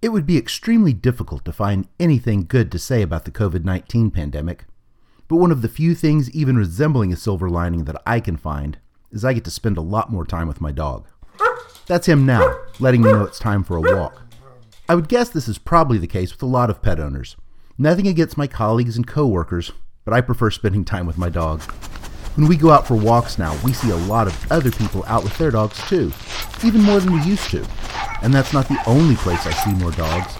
It would be extremely difficult to find anything good to say about the COVID 19 pandemic, but one of the few things even resembling a silver lining that I can find is I get to spend a lot more time with my dog. That's him now, letting me know it's time for a walk. I would guess this is probably the case with a lot of pet owners. Nothing against my colleagues and coworkers, but I prefer spending time with my dog. When we go out for walks now, we see a lot of other people out with their dogs too, even more than we used to. And that's not the only place I see more dogs.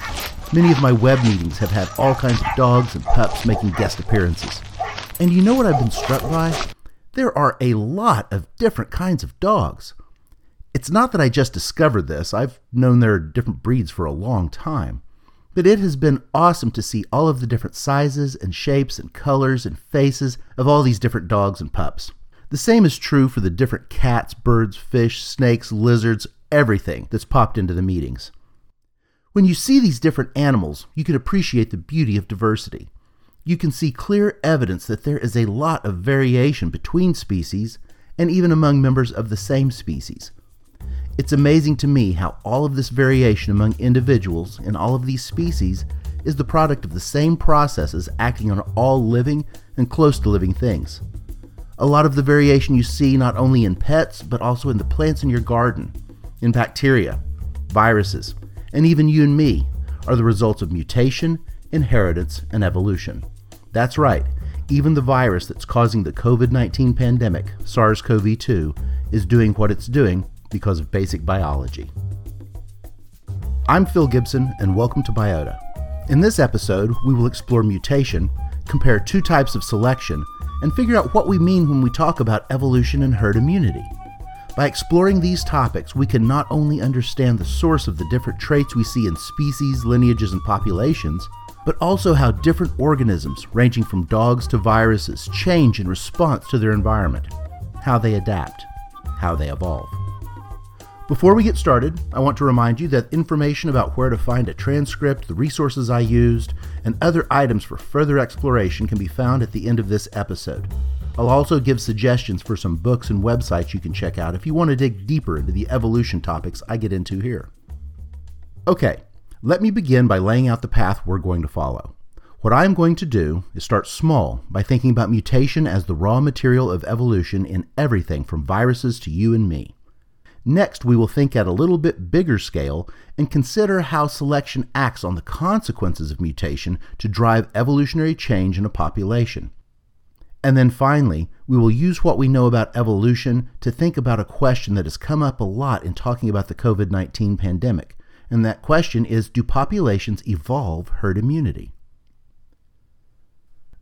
Many of my web meetings have had all kinds of dogs and pups making guest appearances. And you know what I've been struck by? There are a lot of different kinds of dogs. It's not that I just discovered this, I've known there are different breeds for a long time. But it has been awesome to see all of the different sizes and shapes and colors and faces of all these different dogs and pups. The same is true for the different cats, birds, fish, snakes, lizards, everything that's popped into the meetings. When you see these different animals, you can appreciate the beauty of diversity. You can see clear evidence that there is a lot of variation between species and even among members of the same species. It's amazing to me how all of this variation among individuals in all of these species is the product of the same processes acting on all living and close to living things. A lot of the variation you see not only in pets, but also in the plants in your garden, in bacteria, viruses, and even you and me are the results of mutation, inheritance, and evolution. That's right, even the virus that's causing the COVID 19 pandemic, SARS CoV 2, is doing what it's doing because of basic biology. I'm Phil Gibson, and welcome to Biota. In this episode, we will explore mutation, compare two types of selection, and figure out what we mean when we talk about evolution and herd immunity. By exploring these topics, we can not only understand the source of the different traits we see in species, lineages, and populations, but also how different organisms, ranging from dogs to viruses, change in response to their environment, how they adapt, how they evolve. Before we get started, I want to remind you that information about where to find a transcript, the resources I used, and other items for further exploration can be found at the end of this episode. I'll also give suggestions for some books and websites you can check out if you want to dig deeper into the evolution topics I get into here. Okay, let me begin by laying out the path we're going to follow. What I'm going to do is start small by thinking about mutation as the raw material of evolution in everything from viruses to you and me. Next, we will think at a little bit bigger scale and consider how selection acts on the consequences of mutation to drive evolutionary change in a population. And then finally, we will use what we know about evolution to think about a question that has come up a lot in talking about the COVID 19 pandemic. And that question is Do populations evolve herd immunity?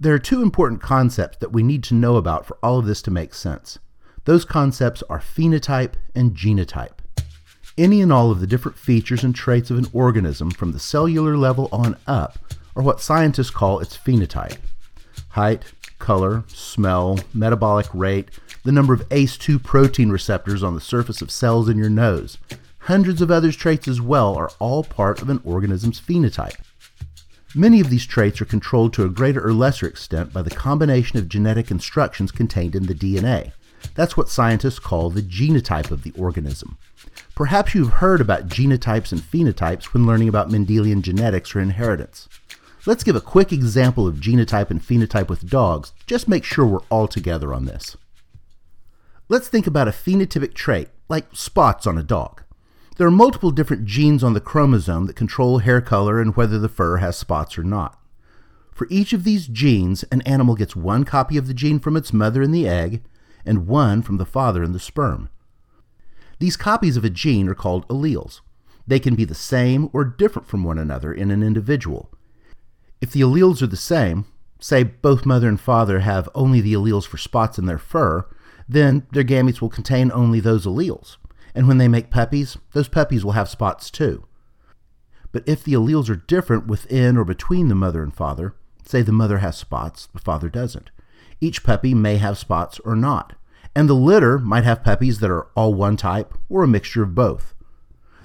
There are two important concepts that we need to know about for all of this to make sense. Those concepts are phenotype and genotype. Any and all of the different features and traits of an organism from the cellular level on up are what scientists call its phenotype. Height, color, smell, metabolic rate, the number of ACE2 protein receptors on the surface of cells in your nose, hundreds of other traits as well are all part of an organism's phenotype. Many of these traits are controlled to a greater or lesser extent by the combination of genetic instructions contained in the DNA. That's what scientists call the genotype of the organism. Perhaps you've heard about genotypes and phenotypes when learning about Mendelian genetics or inheritance. Let's give a quick example of genotype and phenotype with dogs, just make sure we're all together on this. Let's think about a phenotypic trait, like spots on a dog. There are multiple different genes on the chromosome that control hair color and whether the fur has spots or not. For each of these genes, an animal gets one copy of the gene from its mother in the egg and one from the father in the sperm. These copies of a gene are called alleles. They can be the same or different from one another in an individual. If the alleles are the same, say both mother and father have only the alleles for spots in their fur, then their gametes will contain only those alleles. And when they make puppies, those puppies will have spots too. But if the alleles are different within or between the mother and father, say the mother has spots, the father doesn't, each puppy may have spots or not, and the litter might have puppies that are all one type or a mixture of both.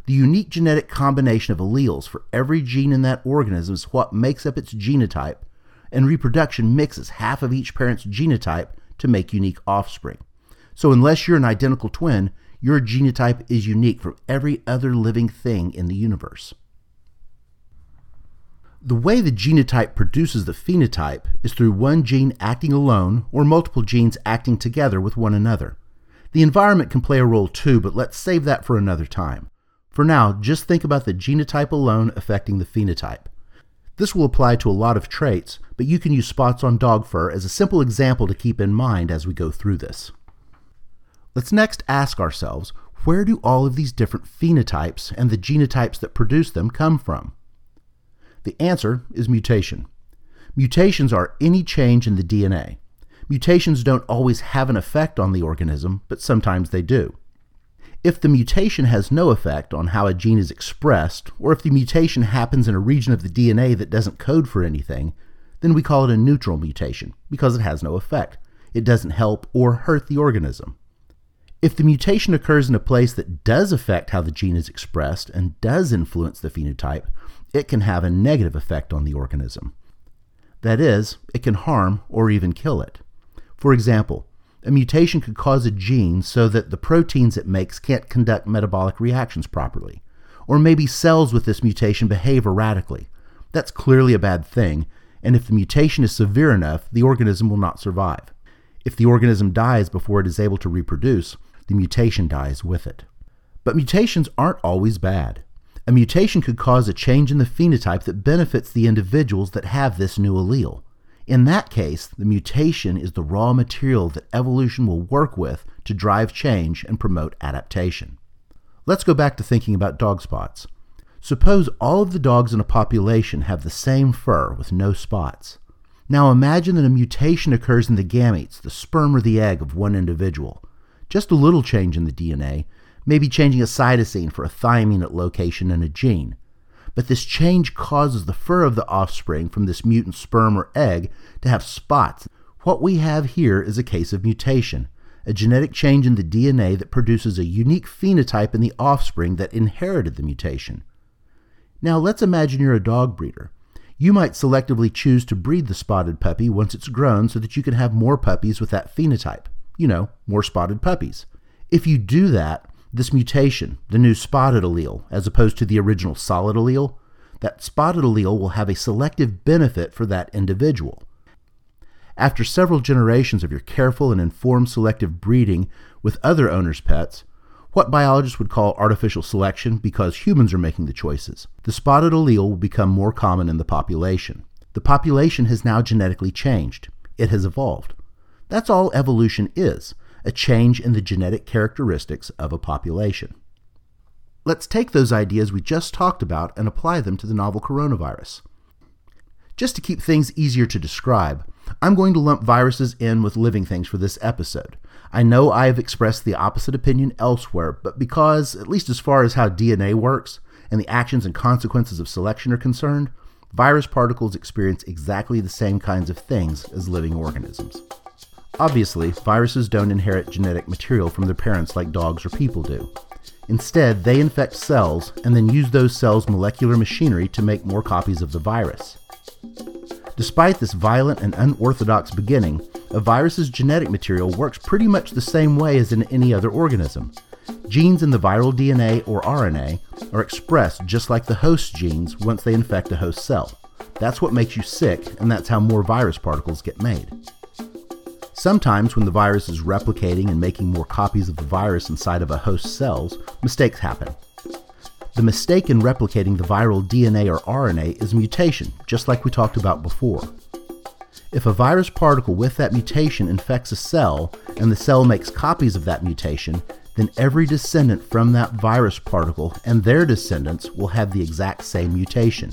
The unique genetic combination of alleles for every gene in that organism is what makes up its genotype, and reproduction mixes half of each parent's genotype to make unique offspring. So, unless you're an identical twin, your genotype is unique from every other living thing in the universe. The way the genotype produces the phenotype is through one gene acting alone or multiple genes acting together with one another. The environment can play a role too, but let's save that for another time. For now, just think about the genotype alone affecting the phenotype. This will apply to a lot of traits, but you can use spots on dog fur as a simple example to keep in mind as we go through this. Let's next ask ourselves where do all of these different phenotypes and the genotypes that produce them come from? The answer is mutation. Mutations are any change in the DNA. Mutations don't always have an effect on the organism, but sometimes they do. If the mutation has no effect on how a gene is expressed, or if the mutation happens in a region of the DNA that doesn't code for anything, then we call it a neutral mutation because it has no effect. It doesn't help or hurt the organism. If the mutation occurs in a place that does affect how the gene is expressed and does influence the phenotype, it can have a negative effect on the organism. That is, it can harm or even kill it. For example, a mutation could cause a gene so that the proteins it makes can't conduct metabolic reactions properly. Or maybe cells with this mutation behave erratically. That's clearly a bad thing, and if the mutation is severe enough, the organism will not survive. If the organism dies before it is able to reproduce, the mutation dies with it. But mutations aren't always bad. A mutation could cause a change in the phenotype that benefits the individuals that have this new allele. In that case, the mutation is the raw material that evolution will work with to drive change and promote adaptation. Let's go back to thinking about dog spots. Suppose all of the dogs in a population have the same fur with no spots. Now imagine that a mutation occurs in the gametes, the sperm or the egg of one individual. Just a little change in the DNA, maybe changing a cytosine for a thymine at location in a gene, but this change causes the fur of the offspring from this mutant sperm or egg to have spots. What we have here is a case of mutation, a genetic change in the DNA that produces a unique phenotype in the offspring that inherited the mutation. Now let's imagine you're a dog breeder. You might selectively choose to breed the spotted puppy once it's grown so that you can have more puppies with that phenotype. You know, more spotted puppies. If you do that, this mutation, the new spotted allele, as opposed to the original solid allele, that spotted allele will have a selective benefit for that individual. After several generations of your careful and informed selective breeding with other owners' pets, what biologists would call artificial selection because humans are making the choices, the spotted allele will become more common in the population. The population has now genetically changed. It has evolved. That's all evolution is a change in the genetic characteristics of a population. Let's take those ideas we just talked about and apply them to the novel coronavirus. Just to keep things easier to describe, I'm going to lump viruses in with living things for this episode. I know I have expressed the opposite opinion elsewhere, but because, at least as far as how DNA works and the actions and consequences of selection are concerned, virus particles experience exactly the same kinds of things as living organisms. Obviously, viruses don't inherit genetic material from their parents like dogs or people do. Instead, they infect cells and then use those cells' molecular machinery to make more copies of the virus. Despite this violent and unorthodox beginning, a virus's genetic material works pretty much the same way as in any other organism. Genes in the viral DNA or RNA are expressed just like the host genes once they infect a host cell. That's what makes you sick, and that's how more virus particles get made. Sometimes, when the virus is replicating and making more copies of the virus inside of a host cells, mistakes happen. The mistake in replicating the viral DNA or RNA is mutation, just like we talked about before. If a virus particle with that mutation infects a cell and the cell makes copies of that mutation, then every descendant from that virus particle and their descendants will have the exact same mutation.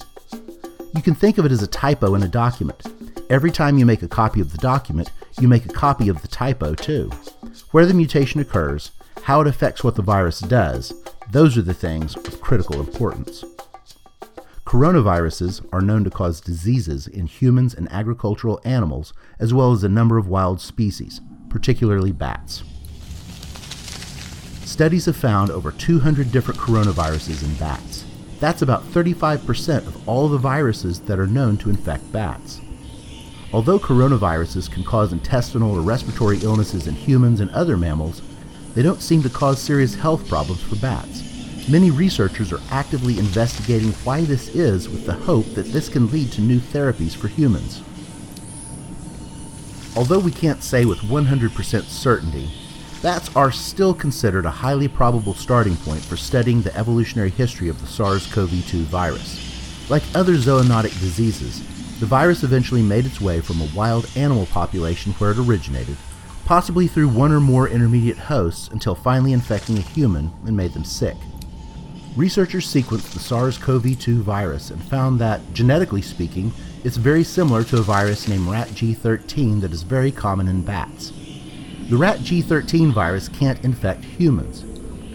You can think of it as a typo in a document. Every time you make a copy of the document, you make a copy of the typo too. Where the mutation occurs, how it affects what the virus does, those are the things of critical importance. Coronaviruses are known to cause diseases in humans and agricultural animals, as well as a number of wild species, particularly bats. Studies have found over 200 different coronaviruses in bats. That's about 35% of all the viruses that are known to infect bats. Although coronaviruses can cause intestinal or respiratory illnesses in humans and other mammals, they don't seem to cause serious health problems for bats. Many researchers are actively investigating why this is with the hope that this can lead to new therapies for humans. Although we can't say with 100% certainty, bats are still considered a highly probable starting point for studying the evolutionary history of the SARS CoV 2 virus. Like other zoonotic diseases, the virus eventually made its way from a wild animal population where it originated, possibly through one or more intermediate hosts until finally infecting a human and made them sick. Researchers sequenced the SARS CoV 2 virus and found that, genetically speaking, it's very similar to a virus named RaTG13 that is very common in bats. The RaTG13 virus can't infect humans,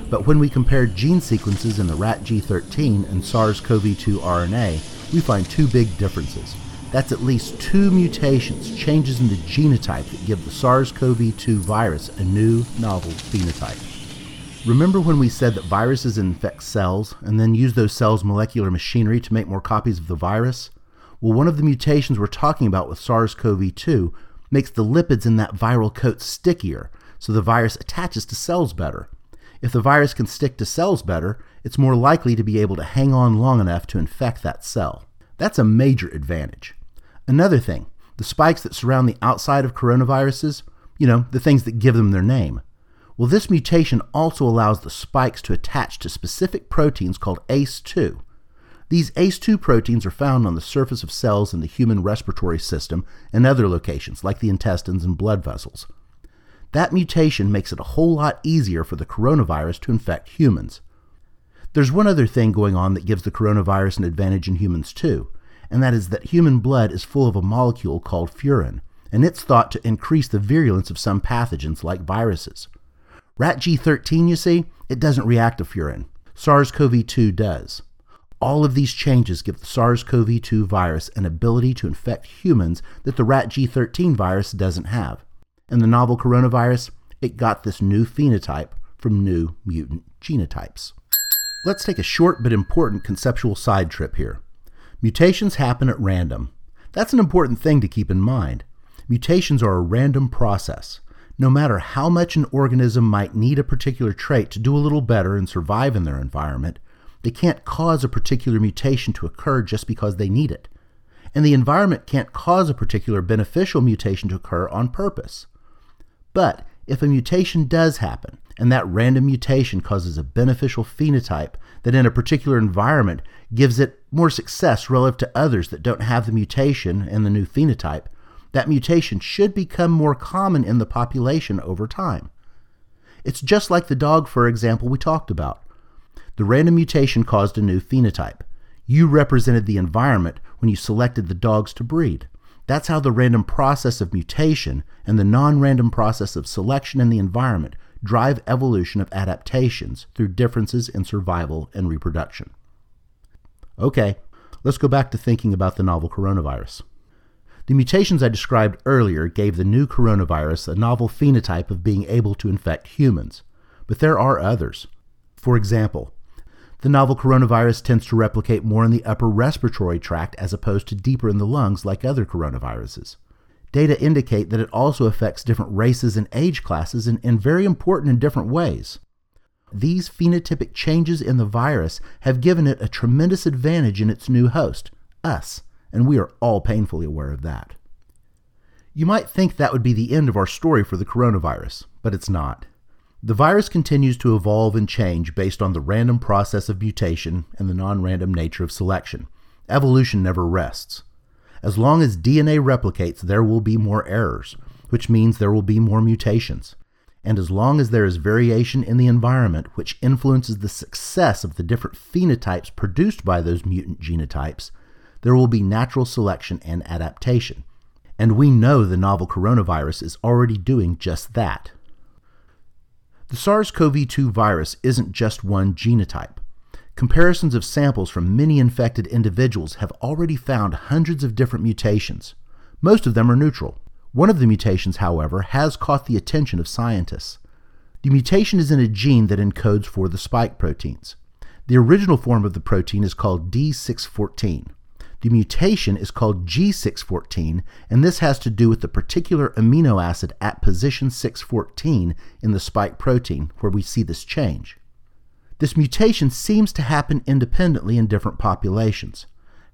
but when we compared gene sequences in the RaTG13 and SARS CoV 2 RNA, we find two big differences. That's at least two mutations, changes in the genotype that give the SARS CoV 2 virus a new, novel phenotype. Remember when we said that viruses infect cells and then use those cells' molecular machinery to make more copies of the virus? Well, one of the mutations we're talking about with SARS CoV 2 makes the lipids in that viral coat stickier, so the virus attaches to cells better. If the virus can stick to cells better, it's more likely to be able to hang on long enough to infect that cell. That's a major advantage. Another thing, the spikes that surround the outside of coronaviruses, you know, the things that give them their name. Well, this mutation also allows the spikes to attach to specific proteins called ACE2. These ACE2 proteins are found on the surface of cells in the human respiratory system and other locations, like the intestines and blood vessels. That mutation makes it a whole lot easier for the coronavirus to infect humans. There's one other thing going on that gives the coronavirus an advantage in humans, too and that is that human blood is full of a molecule called furin, and it's thought to increase the virulence of some pathogens like viruses. RaTG13, you see, it doesn't react to furin. SARS CoV 2 does. All of these changes give the SARS CoV 2 virus an ability to infect humans that the RaTG13 virus doesn't have. And the novel coronavirus, it got this new phenotype from new mutant genotypes. Let's take a short but important conceptual side trip here. Mutations happen at random. That's an important thing to keep in mind. Mutations are a random process. No matter how much an organism might need a particular trait to do a little better and survive in their environment, they can't cause a particular mutation to occur just because they need it. And the environment can't cause a particular beneficial mutation to occur on purpose. But if a mutation does happen, and that random mutation causes a beneficial phenotype that in a particular environment gives it more success relative to others that don't have the mutation and the new phenotype, that mutation should become more common in the population over time. It's just like the dog fur example we talked about. The random mutation caused a new phenotype. You represented the environment when you selected the dogs to breed. That's how the random process of mutation and the non random process of selection in the environment drive evolution of adaptations through differences in survival and reproduction. Okay, let's go back to thinking about the novel coronavirus. The mutations I described earlier gave the new coronavirus a novel phenotype of being able to infect humans, but there are others. For example, the novel coronavirus tends to replicate more in the upper respiratory tract as opposed to deeper in the lungs like other coronaviruses. Data indicate that it also affects different races and age classes in, very important and different ways. These phenotypic changes in the virus have given it a tremendous advantage in its new host, us, and we are all painfully aware of that. You might think that would be the end of our story for the coronavirus, but it's not. The virus continues to evolve and change based on the random process of mutation and the non random nature of selection. Evolution never rests. As long as DNA replicates, there will be more errors, which means there will be more mutations and as long as there is variation in the environment which influences the success of the different phenotypes produced by those mutant genotypes, there will be natural selection and adaptation. And we know the novel coronavirus is already doing just that. The SARS CoV 2 virus isn't just one genotype. Comparisons of samples from many infected individuals have already found hundreds of different mutations. Most of them are neutral. One of the mutations, however, has caught the attention of scientists. The mutation is in a gene that encodes for the spike proteins. The original form of the protein is called D614. The mutation is called G614, and this has to do with the particular amino acid at position 614 in the spike protein where we see this change. This mutation seems to happen independently in different populations.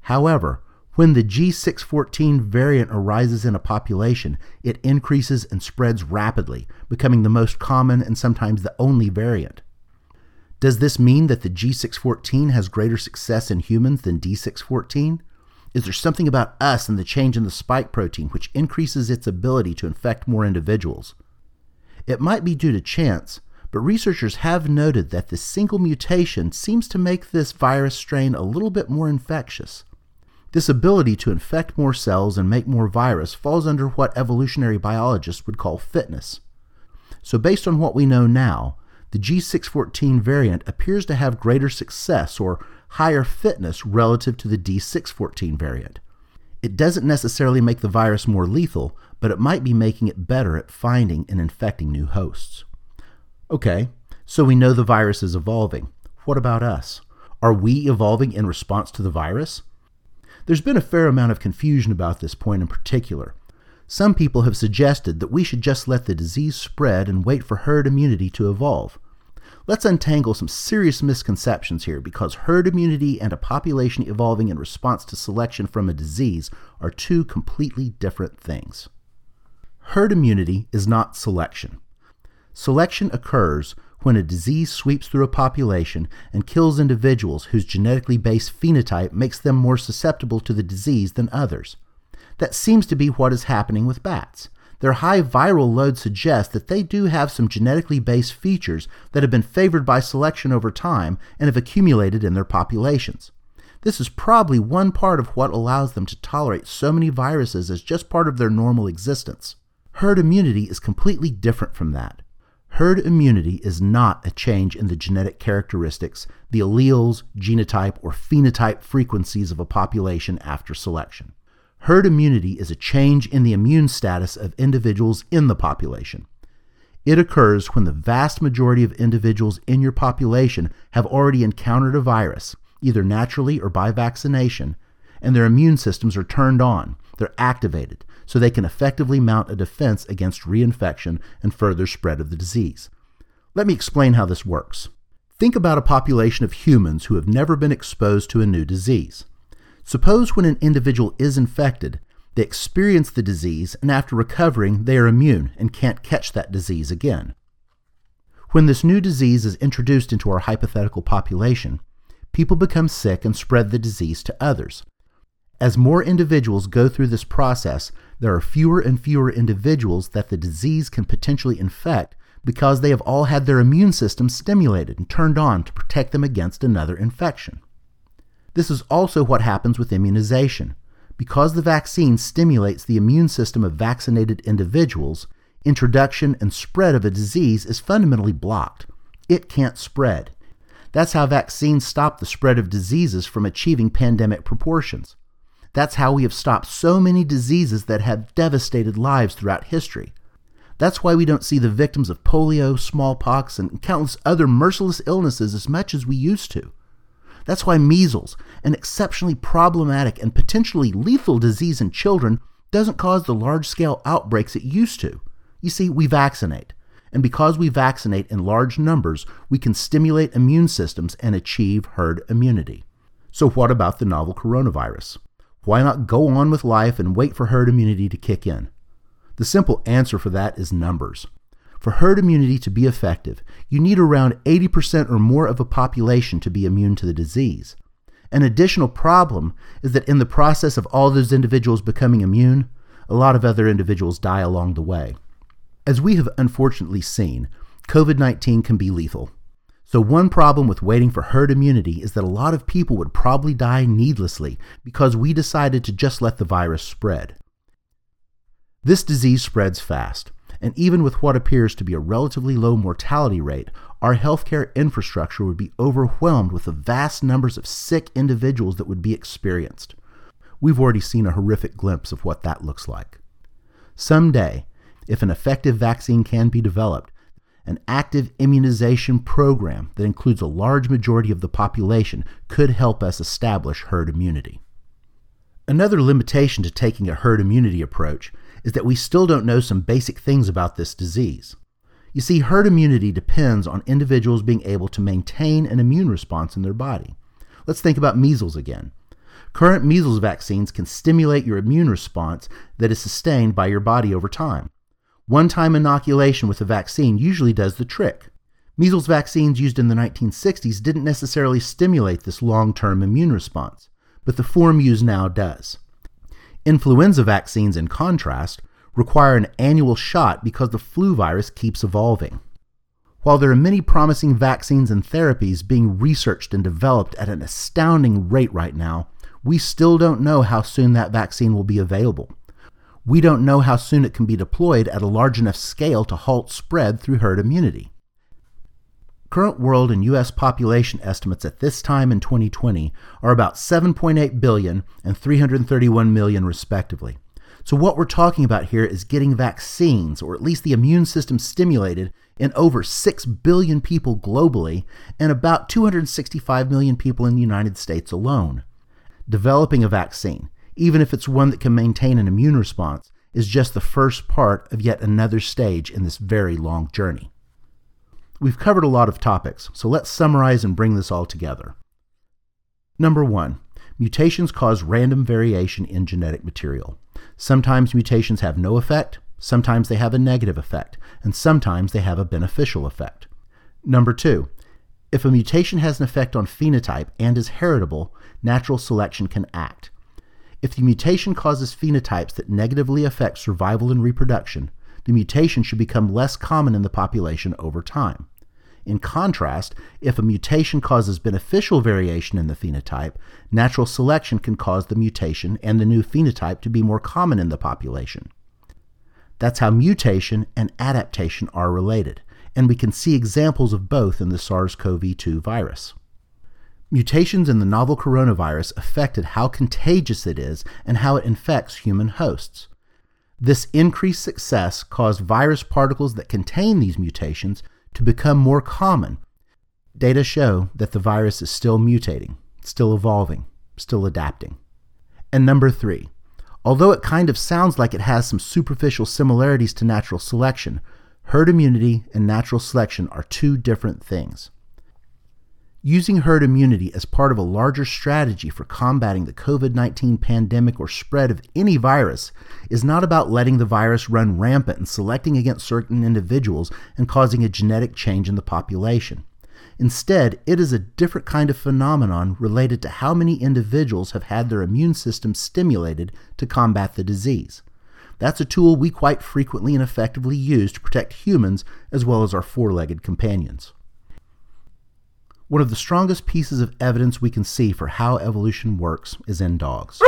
However, when the G614 variant arises in a population, it increases and spreads rapidly, becoming the most common and sometimes the only variant. Does this mean that the G614 has greater success in humans than D614? Is there something about us and the change in the spike protein which increases its ability to infect more individuals? It might be due to chance, but researchers have noted that this single mutation seems to make this virus strain a little bit more infectious. This ability to infect more cells and make more virus falls under what evolutionary biologists would call fitness. So, based on what we know now, the G614 variant appears to have greater success or higher fitness relative to the D614 variant. It doesn't necessarily make the virus more lethal, but it might be making it better at finding and infecting new hosts. Okay, so we know the virus is evolving. What about us? Are we evolving in response to the virus? There's been a fair amount of confusion about this point in particular. Some people have suggested that we should just let the disease spread and wait for herd immunity to evolve. Let's untangle some serious misconceptions here because herd immunity and a population evolving in response to selection from a disease are two completely different things. Herd immunity is not selection. Selection occurs when a disease sweeps through a population and kills individuals whose genetically based phenotype makes them more susceptible to the disease than others. That seems to be what is happening with bats. Their high viral load suggests that they do have some genetically based features that have been favored by selection over time and have accumulated in their populations. This is probably one part of what allows them to tolerate so many viruses as just part of their normal existence. Herd immunity is completely different from that. Herd immunity is not a change in the genetic characteristics, the alleles, genotype, or phenotype frequencies of a population after selection. Herd immunity is a change in the immune status of individuals in the population. It occurs when the vast majority of individuals in your population have already encountered a virus, either naturally or by vaccination, and their immune systems are turned on, they're activated, so they can effectively mount a defense against reinfection and further spread of the disease. Let me explain how this works. Think about a population of humans who have never been exposed to a new disease. Suppose when an individual is infected, they experience the disease and after recovering, they are immune and can't catch that disease again. When this new disease is introduced into our hypothetical population, people become sick and spread the disease to others. As more individuals go through this process, there are fewer and fewer individuals that the disease can potentially infect because they have all had their immune system stimulated and turned on to protect them against another infection. This is also what happens with immunization. Because the vaccine stimulates the immune system of vaccinated individuals, introduction and spread of a disease is fundamentally blocked. It can't spread. That's how vaccines stop the spread of diseases from achieving pandemic proportions. That's how we have stopped so many diseases that have devastated lives throughout history. That's why we don't see the victims of polio, smallpox, and countless other merciless illnesses as much as we used to. That's why measles, an exceptionally problematic and potentially lethal disease in children, doesn't cause the large scale outbreaks it used to. You see, we vaccinate. And because we vaccinate in large numbers, we can stimulate immune systems and achieve herd immunity. So, what about the novel coronavirus? Why not go on with life and wait for herd immunity to kick in? The simple answer for that is numbers. For herd immunity to be effective, you need around 80% or more of a population to be immune to the disease. An additional problem is that in the process of all those individuals becoming immune, a lot of other individuals die along the way. As we have unfortunately seen, COVID 19 can be lethal. So, one problem with waiting for herd immunity is that a lot of people would probably die needlessly because we decided to just let the virus spread. This disease spreads fast, and even with what appears to be a relatively low mortality rate, our healthcare infrastructure would be overwhelmed with the vast numbers of sick individuals that would be experienced. We've already seen a horrific glimpse of what that looks like. Someday, if an effective vaccine can be developed, an active immunization program that includes a large majority of the population could help us establish herd immunity. Another limitation to taking a herd immunity approach is that we still don't know some basic things about this disease. You see, herd immunity depends on individuals being able to maintain an immune response in their body. Let's think about measles again. Current measles vaccines can stimulate your immune response that is sustained by your body over time. One time inoculation with a vaccine usually does the trick. Measles vaccines used in the 1960s didn't necessarily stimulate this long term immune response, but the form used now does. Influenza vaccines, in contrast, require an annual shot because the flu virus keeps evolving. While there are many promising vaccines and therapies being researched and developed at an astounding rate right now, we still don't know how soon that vaccine will be available. We don't know how soon it can be deployed at a large enough scale to halt spread through herd immunity. Current world and U.S. population estimates at this time in 2020 are about 7.8 billion and 331 million, respectively. So, what we're talking about here is getting vaccines, or at least the immune system stimulated, in over 6 billion people globally and about 265 million people in the United States alone. Developing a vaccine, even if it's one that can maintain an immune response, is just the first part of yet another stage in this very long journey. We've covered a lot of topics, so let's summarize and bring this all together. Number one, mutations cause random variation in genetic material. Sometimes mutations have no effect, sometimes they have a negative effect, and sometimes they have a beneficial effect. Number two, if a mutation has an effect on phenotype and is heritable, natural selection can act. If the mutation causes phenotypes that negatively affect survival and reproduction, the mutation should become less common in the population over time. In contrast, if a mutation causes beneficial variation in the phenotype, natural selection can cause the mutation and the new phenotype to be more common in the population. That's how mutation and adaptation are related, and we can see examples of both in the SARS CoV 2 virus. Mutations in the novel coronavirus affected how contagious it is and how it infects human hosts. This increased success caused virus particles that contain these mutations to become more common. Data show that the virus is still mutating, still evolving, still adapting. And number three, although it kind of sounds like it has some superficial similarities to natural selection, herd immunity and natural selection are two different things. Using herd immunity as part of a larger strategy for combating the COVID 19 pandemic or spread of any virus is not about letting the virus run rampant and selecting against certain individuals and causing a genetic change in the population. Instead, it is a different kind of phenomenon related to how many individuals have had their immune system stimulated to combat the disease. That's a tool we quite frequently and effectively use to protect humans as well as our four legged companions. One of the strongest pieces of evidence we can see for how evolution works is in dogs.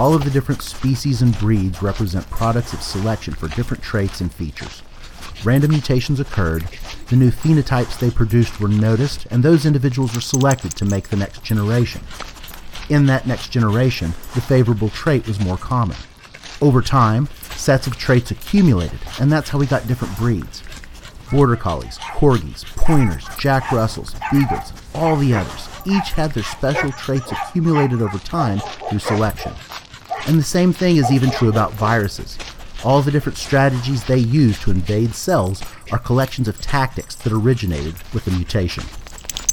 All of the different species and breeds represent products of selection for different traits and features. Random mutations occurred, the new phenotypes they produced were noticed, and those individuals were selected to make the next generation. In that next generation, the favorable trait was more common. Over time, sets of traits accumulated, and that's how we got different breeds border collies, corgis, pointers, jack russells, beagles, all the others. Each had their special traits accumulated over time through selection. And the same thing is even true about viruses. All the different strategies they use to invade cells are collections of tactics that originated with a mutation.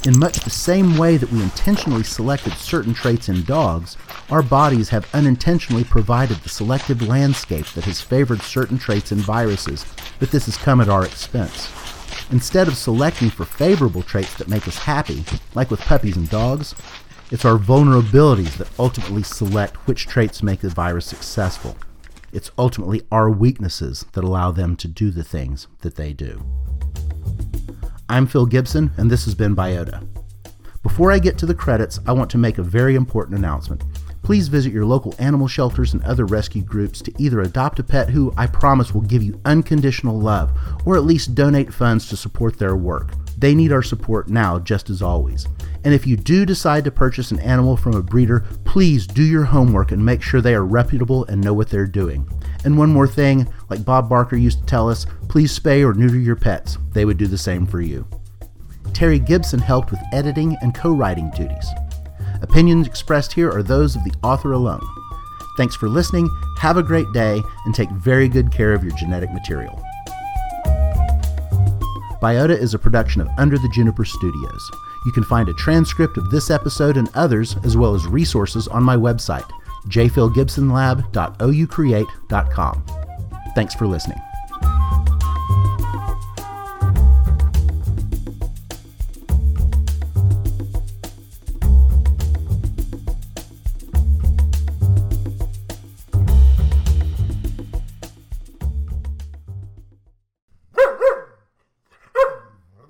In much the same way that we intentionally selected certain traits in dogs, our bodies have unintentionally provided the selective landscape that has favored certain traits in viruses, but this has come at our expense. Instead of selecting for favorable traits that make us happy, like with puppies and dogs, it's our vulnerabilities that ultimately select which traits make the virus successful. It's ultimately our weaknesses that allow them to do the things that they do. I'm Phil Gibson, and this has been Biota. Before I get to the credits, I want to make a very important announcement. Please visit your local animal shelters and other rescue groups to either adopt a pet who I promise will give you unconditional love, or at least donate funds to support their work. They need our support now, just as always. And if you do decide to purchase an animal from a breeder, please do your homework and make sure they are reputable and know what they're doing. And one more thing, like Bob Barker used to tell us, please spay or neuter your pets. They would do the same for you. Terry Gibson helped with editing and co writing duties. Opinions expressed here are those of the author alone. Thanks for listening, have a great day, and take very good care of your genetic material. Biota is a production of Under the Juniper Studios. You can find a transcript of this episode and others, as well as resources, on my website, jphilgibsonlab.oucreate.com. Thanks for listening.